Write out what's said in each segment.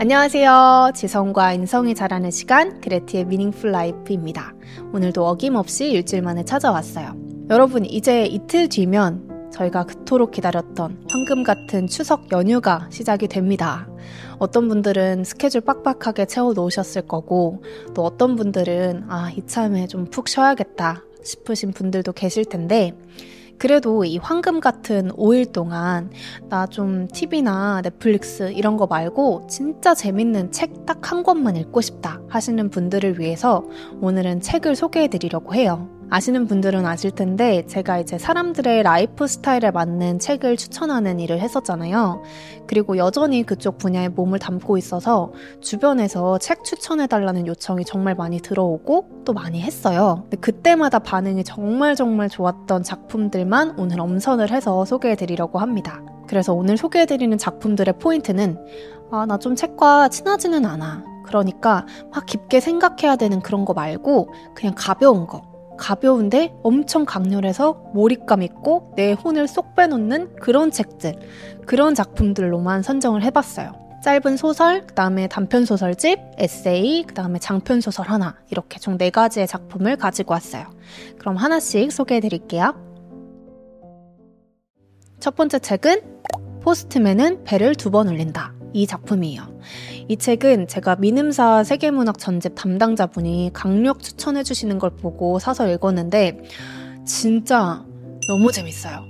안녕하세요. 지성과 인성이 자라는 시간, 그레티의 미닝풀 라이프입니다. 오늘도 어김없이 일주일 만에 찾아왔어요. 여러분, 이제 이틀 뒤면 저희가 그토록 기다렸던 황금 같은 추석 연휴가 시작이 됩니다. 어떤 분들은 스케줄 빡빡하게 채워 놓으셨을 거고, 또 어떤 분들은 아, 이참에 좀 푹 쉬어야겠다 싶으신 분들도 계실 텐데, 그래도 이 황금 같은 5일 동안 나 좀 TV나 넷플릭스 이런 거 말고 진짜 재밌는 책 딱 한 권만 읽고 싶다 하시는 분들을 위해서 오늘은 책을 소개해 드리려고 해요. 아시는 분들은 아실 텐데 제가 이제 사람들의 라이프 스타일에 맞는 책을 추천하는 일을 했었잖아요. 그리고 여전히 그쪽 분야에 몸을 담고 있어서 주변에서 책 추천해달라는 요청이 정말 많이 들어오고 또 많이 했어요. 그때마다 반응이 정말 정말 좋았던 작품들만 오늘 엄선을 해서 소개해드리려고 합니다. 그래서 오늘 소개해드리는 작품들의 포인트는 아, 나 좀 책과 친하지는 않아. 그러니까 막 깊게 생각해야 되는 그런 거 말고 그냥 가벼운 거. 가벼운데 엄청 강렬해서 몰입감 있고 내 혼을 쏙 빼놓는 그런 책들, 그런 작품들로만 선정을 해봤어요. 짧은 소설, 그 다음에 단편 소설집, 에세이, 그 다음에 장편 소설 하나, 이렇게 총 네 가지의 작품을 가지고 왔어요. 그럼 하나씩 소개해 드릴게요. 첫 번째 책은 포스트맨은 배를 두번 울린다. 이 작품이에요. 이 책은 제가 민음사 세계문학 전집 담당자분이 강력 추천해 주시는 걸 보고 사서 읽었는데 진짜 너무 재밌어요.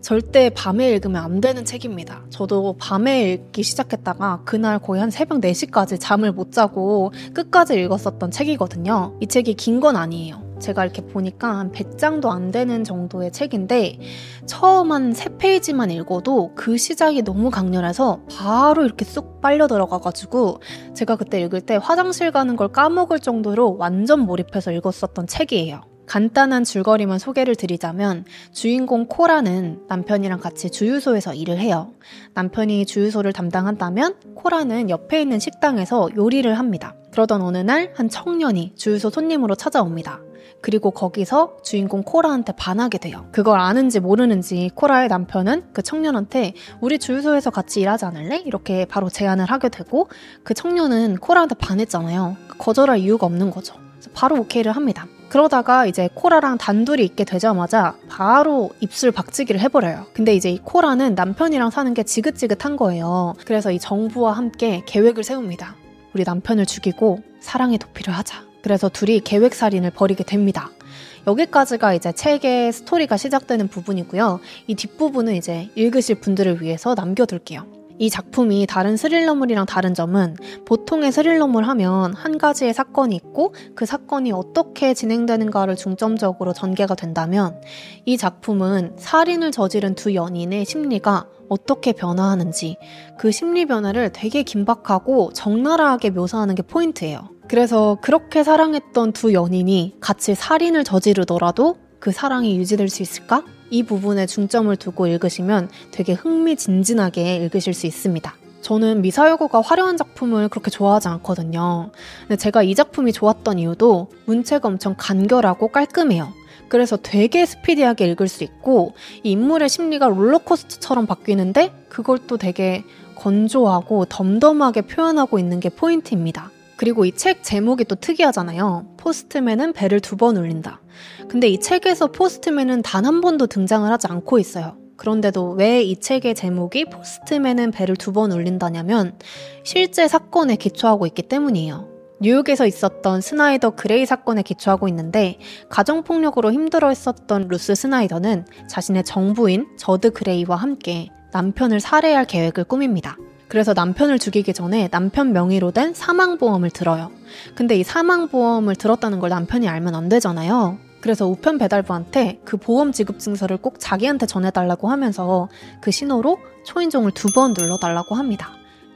절대 밤에 읽으면 안 되는 책입니다. 저도 밤에 읽기 시작했다가 그날 거의 한 새벽 4시까지 잠을 못 자고 끝까지 읽었었던 책이거든요. 이 책이 긴 건 아니에요. 제가 이렇게 보니까 한 100장도 안 되는 정도의 책인데 처음 한 3페이지만 읽어도 그 시작이 너무 강렬해서 바로 이렇게 쑥 빨려 들어가가지고 제가 그때 읽을 때 화장실 가는 걸 까먹을 정도로 완전 몰입해서 읽었었던 책이에요. 간단한 줄거리만 소개를 드리자면 주인공 코라는 남편이랑 같이 주유소에서 일을 해요. 남편이 주유소를 담당한다면 코라는 옆에 있는 식당에서 요리를 합니다. 그러던 어느 날 한 청년이 주유소 손님으로 찾아옵니다. 그리고 거기서 주인공 코라한테 반하게 돼요. 그걸 아는지 모르는지 코라의 남편은 그 청년한테 우리 주유소에서 같이 일하지 않을래? 이렇게 바로 제안을 하게 되고 그 청년은 코라한테 반했잖아요. 거절할 이유가 없는 거죠. 바로 오케이를 합니다. 그러다가 이제 코라랑 단둘이 있게 되자마자 바로 입술 박치기를 해버려요. 근데 이제 이 코라는 남편이랑 사는 게 지긋지긋한 거예요. 그래서 이 정부와 함께 계획을 세웁니다. 우리 남편을 죽이고 사랑의 도피를 하자. 그래서 둘이 계획살인을 벌이게 됩니다. 여기까지가 이제 책의 스토리가 시작되는 부분이고요. 이 뒷부분은 이제 읽으실 분들을 위해서 남겨둘게요. 이 작품이 다른 스릴러물이랑 다른 점은 보통의 스릴러물 하면 한 가지의 사건이 있고 그 사건이 어떻게 진행되는가를 중점적으로 전개가 된다면 이 작품은 살인을 저지른 두 연인의 심리가 어떻게 변화하는지 그 심리 변화를 되게 긴박하고 적나라하게 묘사하는 게 포인트예요. 그래서 그렇게 사랑했던 두 연인이 같이 살인을 저지르더라도 그 사랑이 유지될 수 있을까? 이 부분에 중점을 두고 읽으시면 되게 흥미진진하게 읽으실 수 있습니다. 저는 미사여구가 화려한 작품을 그렇게 좋아하지 않거든요. 근데 제가 이 작품이 좋았던 이유도 문체가 엄청 간결하고 깔끔해요. 그래서 되게 스피디하게 읽을 수 있고 이 인물의 심리가 롤러코스터처럼 바뀌는데 그걸 또 되게 건조하고 덤덤하게 표현하고 있는 게 포인트입니다. 그리고 이 책 제목이 또 특이하잖아요. 포스트맨은 벨을 두 번 울린다. 근데 이 책에서 포스트맨은 단 한 번도 등장을 하지 않고 있어요. 그런데도 왜 이 책의 제목이 포스트맨은 벨을 두 번 울린다냐면 실제 사건에 기초하고 있기 때문이에요. 뉴욕에서 있었던 스나이더 그레이 사건에 기초하고 있는데 가정폭력으로 힘들어 했었던 루스 스나이더는 자신의 정부인 저드 그레이와 함께 남편을 살해할 계획을 꾸밉니다. 그래서 남편을 죽이기 전에 남편 명의로 된 사망보험을 들어요. 근데 이 사망보험을 들었다는 걸 남편이 알면 안 되잖아요. 그래서 우편 배달부한테 그 보험 지급 증서를 꼭 자기한테 전해달라고 하면서 그 신호로 초인종을 두 번 눌러달라고 합니다.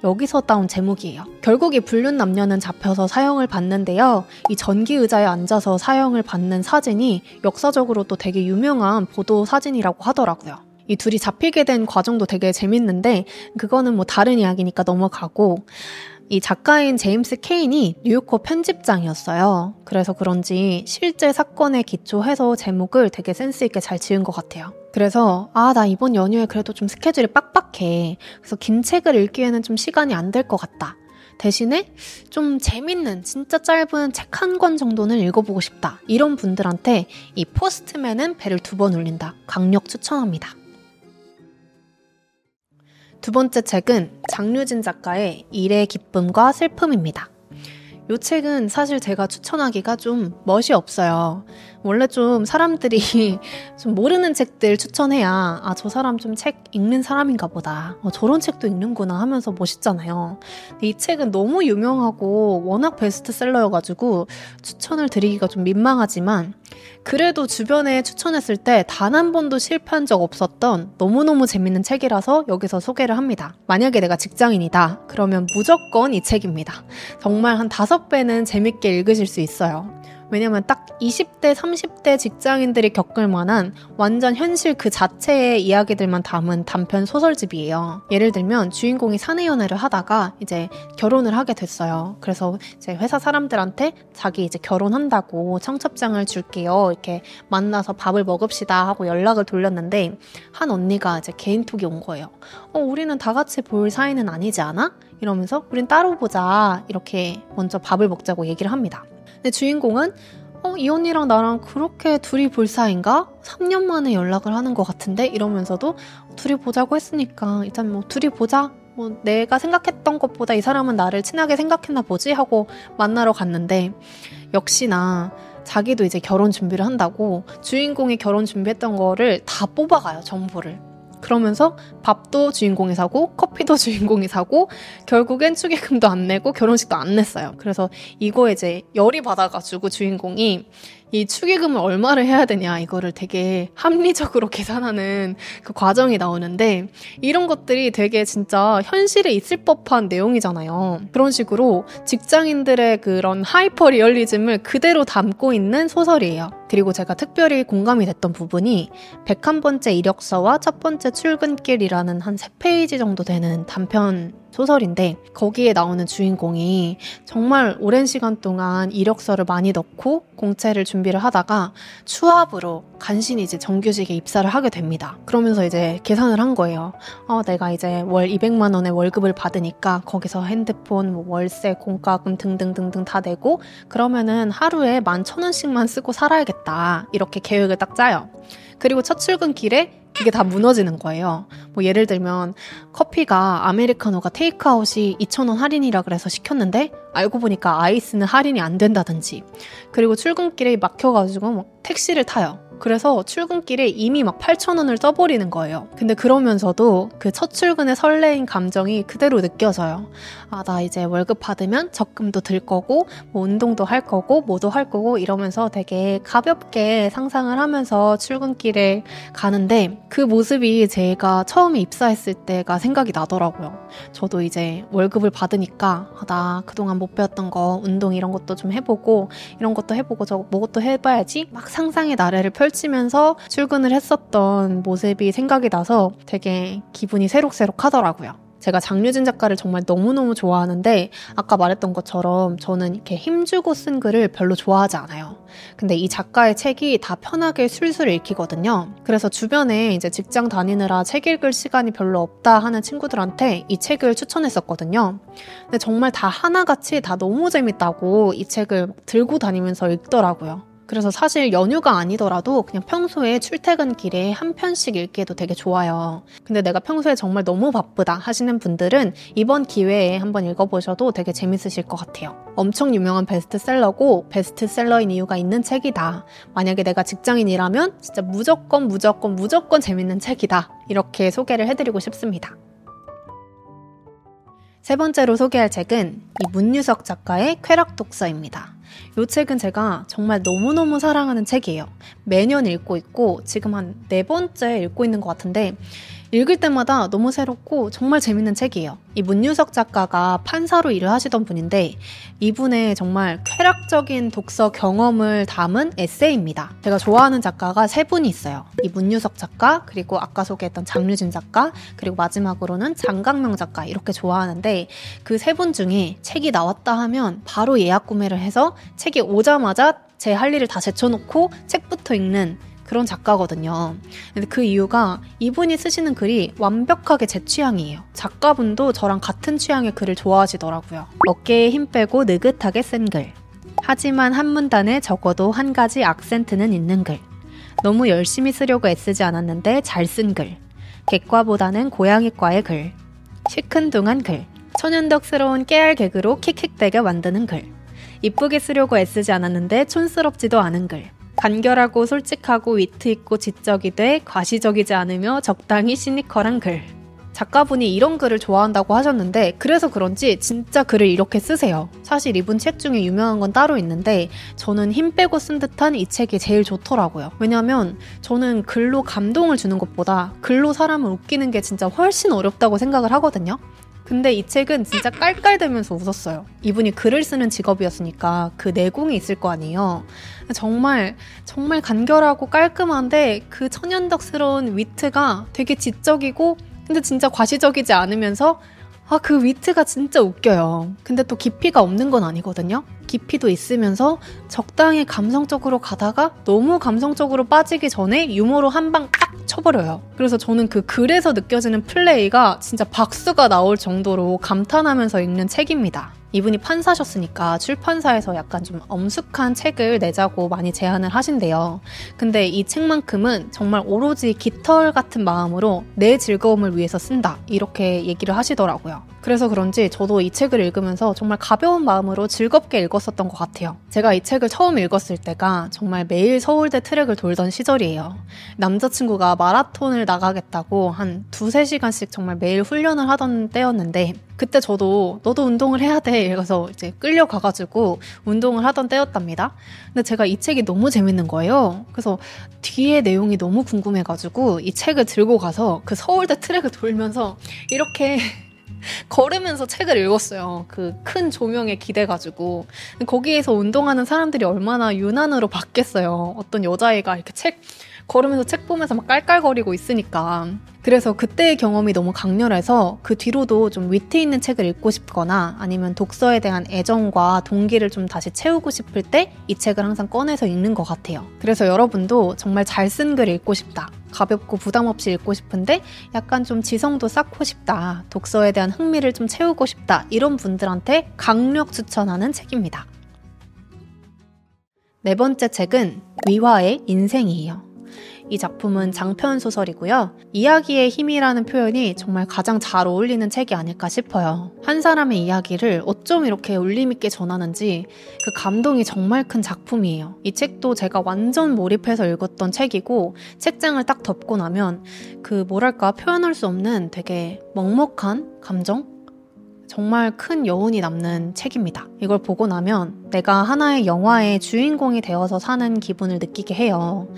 여기서 따온 제목이에요. 결국 이 불륜 남녀는 잡혀서 사형을 받는데요. 이 전기 의자에 앉아서 사형을 받는 사진이 역사적으로 또 되게 유명한 보도 사진이라고 하더라고요. 이 둘이 잡히게 된 과정도 되게 재밌는데 그거는 뭐 다른 이야기니까 넘어가고 이 작가인 제임스 케인이 뉴요커 편집장이었어요. 그래서 그런지 실제 사건에 기초해서 제목을 되게 센스있게 잘 지은 것 같아요. 그래서, 아, 나 이번 연휴에 그래도 좀 스케줄이 빡빡해. 그래서 긴 책을 읽기에는 좀 시간이 안 될 것 같다. 대신에 좀 재밌는 진짜 짧은 책 한 권 정도는 읽어보고 싶다. 이런 분들한테 이 포스트맨은 배를 두 번 울린다. 강력 추천합니다. 두 번째 책은 장류진 작가의 일의 기쁨과 슬픔입니다. 이 책은 사실 제가 추천하기가 좀 멋이 없어요. 원래 좀 사람들이 좀 모르는 책들 추천해야 아, 저 사람 좀 책 읽는 사람인가 보다. 어, 저런 책도 읽는구나 하면서 멋있잖아요. 이 책은 너무 유명하고 워낙 베스트셀러여가지고 추천을 드리기가 좀 민망하지만 그래도 주변에 추천했을 때 단 한 번도 실패한 적 없었던 너무너무 재밌는 책이라서 여기서 소개를 합니다. 만약에 내가 직장인이다. 그러면 무조건 이 책입니다. 정말 한 다섯 배는 재밌게 읽으실 수 있어요. 왜냐면 딱 20대, 30대 직장인들이 겪을 만한 완전 현실 그 자체의 이야기들만 담은 단편 소설집이에요. 예를 들면 주인공이 사내 연애를 하다가 이제 결혼을 하게 됐어요. 그래서 이제 회사 사람들한테 자기 이제 결혼한다고 청첩장을 줄게요. 이렇게 만나서 밥을 먹읍시다 하고 연락을 돌렸는데 한 언니가 이제 개인톡이 온 거예요. 어, 우리는 다 같이 볼 사이는 아니지 않아? 이러면서 우린 따로 보자. 이렇게 먼저 밥을 먹자고 얘기를 합니다. 근데 주인공은 어, 이 언니랑 나랑 그렇게 둘이 볼 사이인가? 3년 만에 연락을 하는 것 같은데? 이러면서도 둘이 보자고 했으니까 일단 뭐 둘이 보자. 뭐 내가 생각했던 것보다 이 사람은 나를 친하게 생각했나 보지? 하고 만나러 갔는데 역시나 자기도 이제 결혼 준비를 한다고 주인공이 결혼 준비했던 거를 다 뽑아가요, 정보를. 그러면서 밥도 주인공이 사고 커피도 주인공이 사고 결국엔 축의금도 안 내고 결혼식도 안 왔어요. 그래서 이거 이제 열이 받아가지고 주인공이 이 축의금을 얼마를 해야 되냐 이거를 되게 합리적으로 계산하는 그 과정이 나오는데 이런 것들이 되게 진짜 현실에 있을 법한 내용이잖아요. 그런 식으로 직장인들의 그런 하이퍼 리얼리즘을 그대로 담고 있는 소설이에요. 그리고 제가 특별히 공감이 됐던 부분이 101번째 이력서와 첫 번째 출근길이라는 한 3페이지 정도 되는 단편 소설인데 거기에 나오는 주인공이 정말 오랜 시간 동안 이력서를 많이 넣고 공채를 준비를 하다가 추합으로 간신히 이제 정규직에 입사를 하게 됩니다. 그러면서 이제 계산을 한 거예요. 어, 내가 이제 월 200만 원의 월급을 받으니까 거기서 핸드폰, 뭐 월세, 공과금 등등등등 다 내고 그러면은 하루에 만천 원씩만 쓰고 살아야겠다. 이렇게 계획을 딱 짜요. 그리고 첫 출근 길에 그게 다 무너지는 거예요. 뭐 예를 들면 커피가 아메리카노가 테이크아웃이 2,000원 할인이라 그래서 시켰는데 알고 보니까 아이스는 할인이 안 된다든지. 그리고 출근길에 막혀가지고 뭐 택시를 타요. 그래서 출근길에 이미 막 8,000원을 써버리는 거예요. 근데 그러면서도 그 첫 출근의 설레인 감정이 그대로 느껴져요. 아, 나 이제 월급 받으면 적금도 들 거고, 뭐 운동도 할 거고, 뭐도 할 거고, 이러면서 되게 가볍게 상상을 하면서 출근길에 가는데 그 모습이 제가 처음에 입사했을 때가 생각이 나더라고요. 저도 이제 월급을 받으니까 아, 나 그동안 못 배웠던 거, 운동 이런 것도 좀 해보고, 이런 것도 해보고, 저거 뭐것도 해봐야지. 막 상상의 나래를 펼 펼치면서 출근을 했었던 모습이 생각이 나서 되게 기분이 새록새록 하더라고요. 제가 장류진 작가를 정말 너무너무 좋아하는데 아까 말했던 것처럼 저는 이렇게 힘주고 쓴 글을 별로 좋아하지 않아요. 근데 이 작가의 책이 다 편하게 술술 읽히거든요. 그래서 주변에 이제 직장 다니느라 책 읽을 시간이 별로 없다 하는 친구들한테 이 책을 추천했었거든요. 근데 정말 다 하나같이 다 너무 재밌다고 이 책을 들고 다니면서 읽더라고요. 그래서 사실 연휴가 아니더라도 그냥 평소에 출퇴근 길에 한 편씩 읽기에도 되게 좋아요. 근데 내가 평소에 정말 너무 바쁘다 하시는 분들은 이번 기회에 한번 읽어보셔도 되게 재밌으실 것 같아요. 엄청 유명한 베스트셀러고 베스트셀러인 이유가 있는 책이다. 만약에 내가 직장인이라면 진짜 무조건 무조건 무조건 재밌는 책이다. 이렇게 소개를 해드리고 싶습니다. 세 번째로 소개할 책은 이 문유석 작가의 쾌락 독서입니다. 이 책은 제가 정말 너무너무 사랑하는 책이에요. 매년 읽고 있고 지금 한 네 번째 읽고 있는 것 같은데 읽을 때마다 너무 새롭고 정말 재밌는 책이에요. 이 문유석 작가가 판사로 일을 하시던 분인데 이분의 정말 쾌락적인 독서 경험을 담은 에세이입니다. 제가 좋아하는 작가가 세 분이 있어요. 이 문유석 작가, 그리고 아까 소개했던 장류진 작가, 그리고 마지막으로는 장강명 작가 이렇게 좋아하는데 그 세 분 중에 책이 나왔다 하면 바로 예약 구매를 해서 책이 오자마자 제 할 일을 다 제쳐놓고 책부터 읽는 그런 작가거든요. 근데 그 이유가 이분이 쓰시는 글이 완벽하게 제 취향이에요. 작가분도 저랑 같은 취향의 글을 좋아하시더라고요. 어깨에 힘 빼고 느긋하게 쓴 글. 하지만 한 문단에 적어도 한 가지 악센트는 있는 글. 너무 열심히 쓰려고 애쓰지 않았는데 잘 쓴 글. 객과보다는 고양이과의 글. 시큰둥한 글. 천연덕스러운 깨알 개그로 킥킥대게 만드는 글. 이쁘게 쓰려고 애쓰지 않았는데 촌스럽지도 않은 글. 간결하고 솔직하고 위트 있고 지적이 돼 과시적이지 않으며 적당히 시니컬한 글. 작가분이 이런 글을 좋아한다고 하셨는데 그래서 그런지 진짜 글을 이렇게 쓰세요. 사실 이분 책 중에 유명한 건 따로 있는데 저는 힘 빼고 쓴 듯한 이 책이 제일 좋더라고요. 왜냐면 저는 글로 감동을 주는 것보다 글로 사람을 웃기는 게 진짜 훨씬 어렵다고 생각을 하거든요. 근데 이 책은 진짜 깔깔대면서 웃었어요. 이분이 글을 쓰는 직업이었으니까 그 내공이 있을 거 아니에요. 정말, 정말 간결하고 깔끔한데 그 천연덕스러운 위트가 되게 지적이고 근데 진짜 과시적이지 않으면서 아, 그 위트가 진짜 웃겨요. 근데 또 깊이가 없는 건 아니거든요. 깊이도 있으면서 적당히 감성적으로 가다가 너무 감성적으로 빠지기 전에 유머로 한 방 딱 쳐버려요. 그래서 저는 그 글에서 느껴지는 플레이가 진짜 박수가 나올 정도로 감탄하면서 읽는 책입니다. 이분이 판사셨으니까 출판사에서 약간 좀 엄숙한 책을 내자고 많이 제안을 하신대요. 근데 이 책만큼은 정말 오로지 깃털 같은 마음으로 내 즐거움을 위해서 쓴다. 이렇게 얘기를 하시더라고요. 그래서 그런지 저도 이 책을 읽으면서 정말 가벼운 마음으로 즐겁게 읽었었던 것 같아요. 제가 이 책을 처음 읽었을 때가 정말 매일 서울대 트랙을 돌던 시절이에요. 남자친구가 마라톤을 나가겠다고 한 두세 시간씩 정말 매일 훈련을 하던 때였는데 그때 저도 너도 운동을 해야 돼 이래서 이제 끌려가가지고 운동을 하던 때였답니다. 근데 제가 이 책이 너무 재밌는 거예요. 그래서 뒤에 내용이 너무 궁금해가지고 이 책을 들고 가서 그 서울대 트랙을 돌면서 이렇게 걸으면서 책을 읽었어요. 그 큰 조명에 기대가지고. 거기에서 운동하는 사람들이 얼마나 유난으로 봤겠어요. 어떤 여자애가 이렇게 책, 걸으면서 책 보면서 막 깔깔거리고 있으니까. 그래서 그때의 경험이 너무 강렬해서 그 뒤로도 좀 위트 있는 책을 읽고 싶거나 아니면 독서에 대한 애정과 동기를 좀 다시 채우고 싶을 때 이 책을 항상 꺼내서 읽는 것 같아요. 그래서 여러분도 정말 잘 쓴 글 읽고 싶다. 가볍고 부담 없이 읽고 싶은데 약간 좀 지성도 쌓고 싶다. 독서에 대한 흥미를 좀 채우고 싶다. 이런 분들한테 강력 추천하는 책입니다. 네 번째 책은 위화의 인생이에요. 이 작품은 장편 소설이고요. 이야기의 힘이라는 표현이 정말 가장 잘 어울리는 책이 아닐까 싶어요. 한 사람의 이야기를 어쩜 이렇게 울림있게 전하는지 그 감동이 정말 큰 작품이에요. 이 책도 제가 완전 몰입해서 읽었던 책이고 책장을 딱 덮고 나면 그 뭐랄까 표현할 수 없는 되게 먹먹한 감정? 정말 큰 여운이 남는 책입니다. 이걸 보고 나면 내가 하나의 영화의 주인공이 되어서 사는 기분을 느끼게 해요.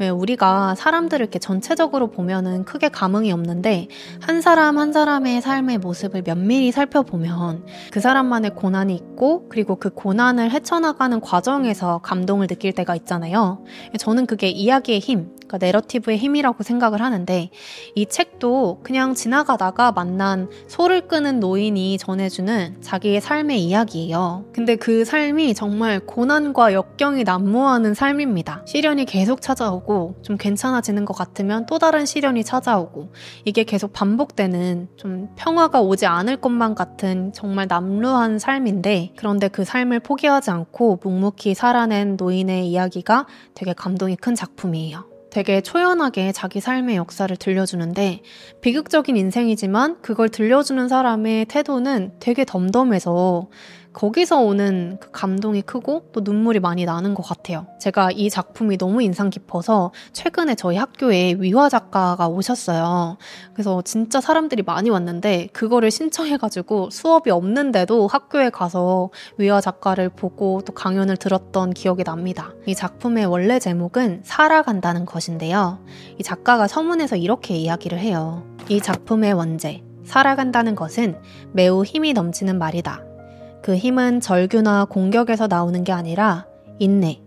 왜 우리가 사람들을 이렇게 전체적으로 보면은 크게 감흥이 없는데 한 사람 한 사람의 삶의 모습을 면밀히 살펴보면 그 사람만의 고난이 있고 그리고 그 고난을 헤쳐나가는 과정에서 감동을 느낄 때가 있잖아요. 저는 그게 이야기의 힘, 그러니까 내러티브의 힘이라고 생각을 하는데 이 책도 그냥 지나가다가 만난 소를 끄는 노인이 전해주는 자기의 삶의 이야기예요. 근데 그 삶이 정말 고난과 역경이 난무하는 삶입니다. 시련이 계속 찾아오고 좀 괜찮아지는 것 같으면 또 다른 시련이 찾아오고 이게 계속 반복되는 좀 평화가 오지 않을 것만 같은 정말 남루한 삶인데 그런데 그 삶을 포기하지 않고 묵묵히 살아낸 노인의 이야기가 되게 감동이 큰 작품이에요. 되게 초연하게 자기 삶의 역사를 들려주는데 비극적인 인생이지만 그걸 들려주는 사람의 태도는 되게 덤덤해서 거기서 오는 그 감동이 크고 또 눈물이 많이 나는 것 같아요. 제가 이 작품이 너무 인상 깊어서 최근에 저희 학교에 위화 작가가 오셨어요. 그래서 진짜 사람들이 많이 왔는데 그거를 신청해가지고 수업이 없는데도 학교에 가서 위화 작가를 보고 또 강연을 들었던 기억이 납니다. 이 작품의 원래 제목은 살아간다는 것인데요. 이 작가가 서문에서 이렇게 이야기를 해요. 이 작품의 원제, 살아간다는 것은 매우 힘이 넘치는 말이다. 그 힘은 절규나 공격에서 나오는 게 아니라 인내,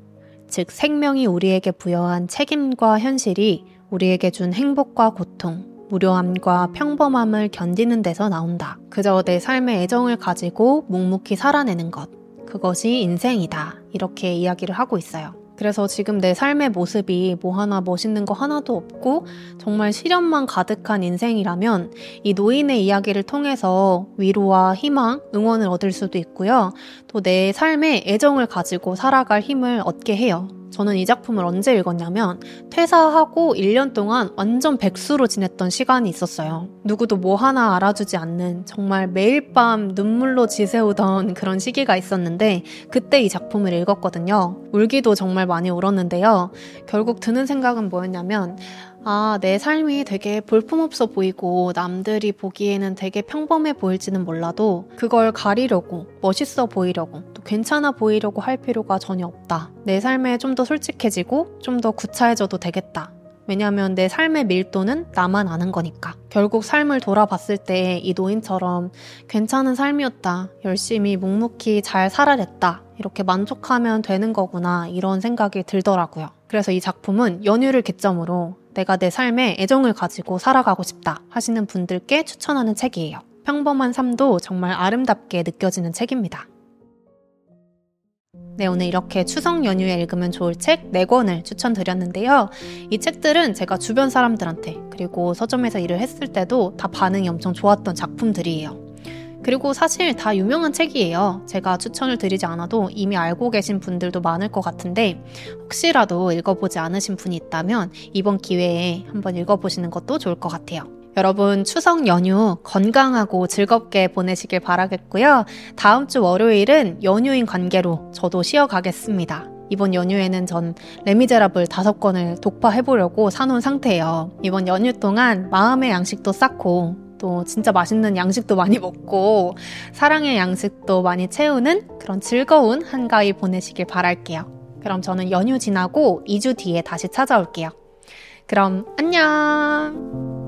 즉 생명이 우리에게 부여한 책임과 현실이 우리에게 준 행복과 고통, 무료함과 평범함을 견디는 데서 나온다. 그저 내 삶의 애정을 가지고 묵묵히 살아내는 것. 그것이 인생이다. 이렇게 이야기를 하고 있어요. 그래서 지금 내 삶의 모습이 뭐 하나 멋있는 거 하나도 없고 정말 시련만 가득한 인생이라면 이 노인의 이야기를 통해서 위로와 희망, 응원을 얻을 수도 있고요. 또 내 삶에 애정을 가지고 살아갈 힘을 얻게 해요. 저는 이 작품을 언제 읽었냐면 퇴사하고 1년 동안 완전 백수로 지냈던 시간이 있었어요. 누구도 뭐 하나 알아주지 않는 정말 매일 밤 눈물로 지새우던 그런 시기가 있었는데 그때 이 작품을 읽었거든요. 울기도 정말 많이 울었는데요. 결국 드는 생각은 뭐였냐면 아, 내 삶이 되게 볼품없어 보이고 남들이 보기에는 되게 평범해 보일지는 몰라도 그걸 가리려고 멋있어 보이려고 또 괜찮아 보이려고 할 필요가 전혀 없다. 내 삶에 좀 더 솔직해지고 좀 더 구차해져도 되겠다. 왜냐하면 내 삶의 밀도는 나만 아는 거니까. 결국 삶을 돌아봤을 때 이 노인처럼 괜찮은 삶이었다. 열심히 묵묵히 잘 살아냈다. 이렇게 만족하면 되는 거구나. 이런 생각이 들더라고요. 그래서 이 작품은 연휴를 개점으로 내가 내 삶에 애정을 가지고 살아가고 싶다 하시는 분들께 추천하는 책이에요. 평범한 삶도 정말 아름답게 느껴지는 책입니다. 네, 오늘 이렇게 추석 연휴에 읽으면 좋을 책 4권을 추천드렸는데요. 이 책들은 제가 주변 사람들한테 그리고 서점에서 일을 했을 때도 다 반응이 엄청 좋았던 작품들이에요. 그리고 사실 다 유명한 책이에요. 제가 추천을 드리지 않아도 이미 알고 계신 분들도 많을 것 같은데 혹시라도 읽어보지 않으신 분이 있다면 이번 기회에 한번 읽어보시는 것도 좋을 것 같아요. 여러분 추석 연휴 건강하고 즐겁게 보내시길 바라겠고요. 다음 주 월요일은 연휴인 관계로 저도 쉬어가겠습니다. 이번 연휴에는 전 레미제라블 다섯 권을 독파해보려고 사놓은 상태예요. 이번 연휴 동안 마음의 양식도 쌓고 또 진짜 맛있는 양식도 많이 먹고 사랑의 양식도 많이 채우는 그런 즐거운 한가위 보내시길 바랄게요. 그럼 저는 연휴 지나고 2주 뒤에 다시 찾아올게요. 그럼 안녕!